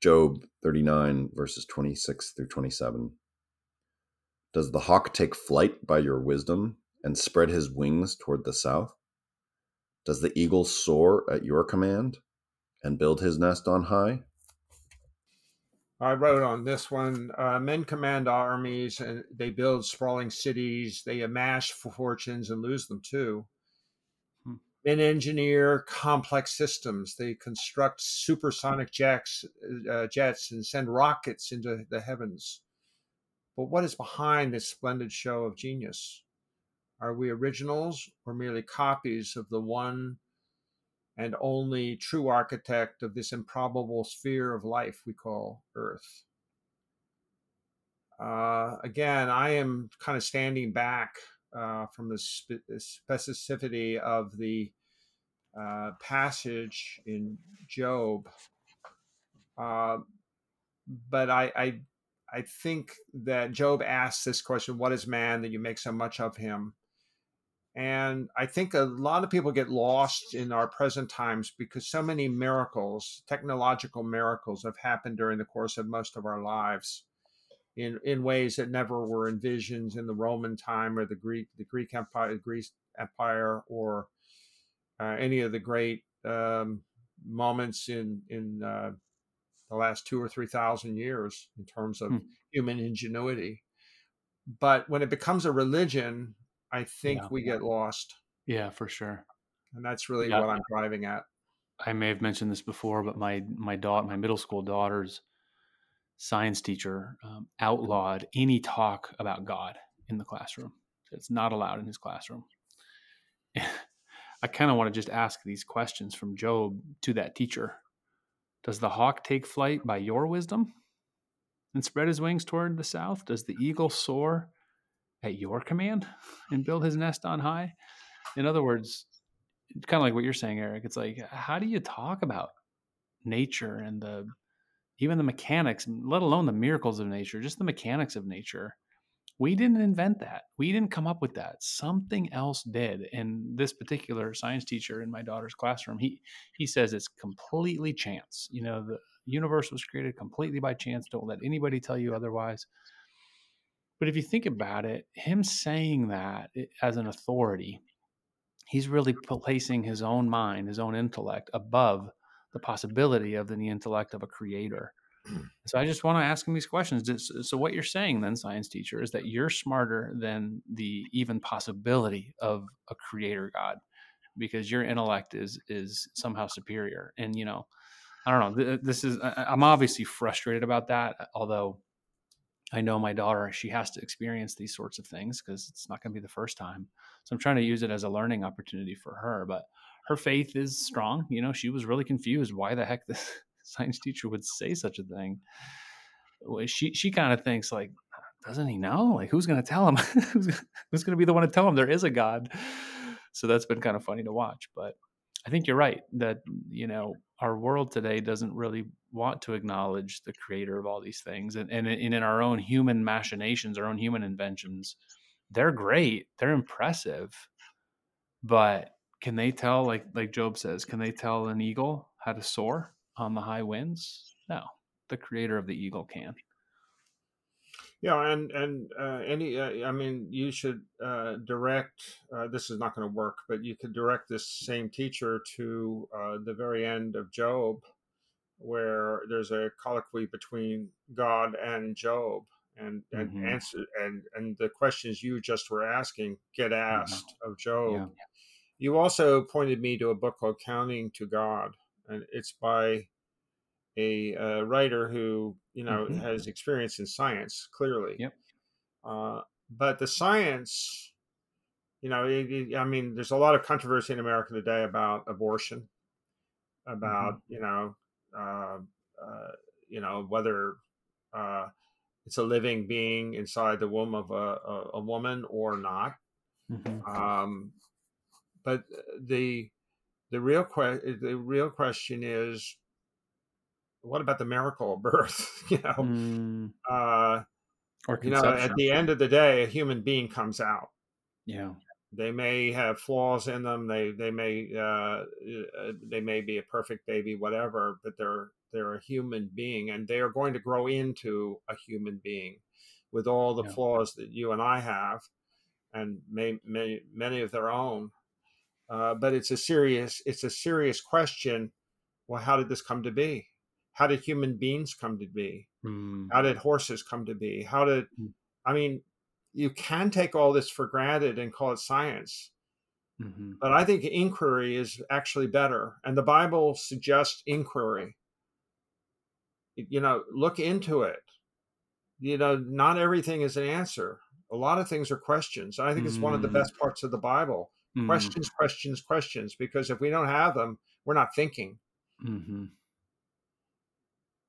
Job 39, verses 26 through 27. Does the hawk take flight by your wisdom and spread his wings toward the south? Does the eagle soar at your command and build his nest on high? I wrote on this one uh, men command armies and they build sprawling cities, they amass fortunes and lose them too. Men engineer complex systems. They construct supersonic jets, uh, jets and send rockets into the heavens. But what is behind this splendid show of genius? Are we originals or merely copies of the one and only true architect of this improbable sphere of life we call Earth? Uh, again, I am kind of standing back uh, from the spe- specificity of the uh, passage in Job. Uh, but I, I, I think that Job asks this question: "What is man that you make so much of him?" And I think a lot of people get lost in our present times because so many miracles, technological miracles, have happened during the course of most of our lives in in ways that never were envisioned in the Roman time or the Greek the Greek Empire, Greece Empire, or uh, any of the great um, moments in in uh, the last two or three thousand years in terms of hmm. human ingenuity. But when it becomes a religion, I think yeah. we get lost. Yeah, for sure. And that's really yeah. what I'm driving at. I may have mentioned this before, but my my daughter, my middle school daughter's science teacher um, outlawed any talk about God in the classroom. It's not allowed in his classroom. I kind of want to just ask these questions from Job to that teacher. Does the hawk take flight by your wisdom and spread his wings toward the south? Does the eagle soar at your command and build his nest on high? In other words, kind of like what you're saying, Eric. It's like, how do you talk about nature and the even the mechanics, let alone the miracles of nature, just the mechanics of nature? We didn't invent that. We didn't come up with that. Something else did. And this particular science teacher in my daughter's classroom, he he says it's completely chance. You know, the universe was created completely by chance. Don't let anybody tell you otherwise. But if you think about it, him saying that as an authority, he's really placing his own mind, his own intellect above the possibility of the intellect of a creator. Hmm. So I just want to ask him these questions. So what you're saying then, science teacher, is that you're smarter than the even possibility of a creator God, because your intellect is is somehow superior. And you know, I don't know. Uh, this is I'm obviously frustrated about that. Uh, although I know my daughter, she has to experience these sorts of things because it's not going to be the first time. So I'm trying to use it as a learning opportunity for her. But her faith is strong. You know, she was really confused why the heck this science teacher would say such a thing. She she kind of thinks like, doesn't he know? Like, who's going to tell him? who's, going to be the one to tell him there is a God? So that's been kind of funny to watch. But I think you're right that you know our world today doesn't really want to acknowledge the creator of all these things, and and, and in our own human machinations, our own human inventions, they're great, they're impressive, but can they tell like like Job says, can they tell an eagle how to soar? on the high winds? No, the creator of the eagle can. Yeah, and and uh, any, uh, I mean, you should uh, direct. Uh, this is not going to work, but you could direct this same teacher to uh, the very end of Job, where there's a colloquy between God and Job, and and mm-hmm. answer and and the questions you just were asking get mm-hmm. asked mm-hmm. of Job. Yeah. You also pointed me to a book called Counting to God, and it's by a uh, writer who you know mm-hmm. has experience in science clearly. Yep. Uh, but the science, you know, it, it, I mean, there's a lot of controversy in America today about abortion, about mm-hmm. you know, uh, uh you know whether uh, it's a living being inside the womb of a, a, a woman or not. Mm-hmm. Um, but the the real que- the real question is what about the miracle of birth you know mm. uh or you know at the end of the day a human being comes out yeah they may have flaws in them. They they may uh, uh, they may be a perfect baby, whatever. But they're they're a human being, and they are going to grow into a human being with all the Yeah. flaws that you and I have, and may, may, many of their own. Uh, but it's a serious it's a serious question. Well, how did this come to be? How did human beings come to be? Mm. How did horses come to be? How did Mm. I mean? You can take all this for granted and call it science, hmm but I think inquiry is actually better, and the Bible suggests inquiry. You know, look into it. You know, not everything is an answer. A lot of things are questions. I think it's one of the Mm. best parts of the Bible. Mm. Questions, questions, questions. Because if we don't have them, we're not thinking. hmm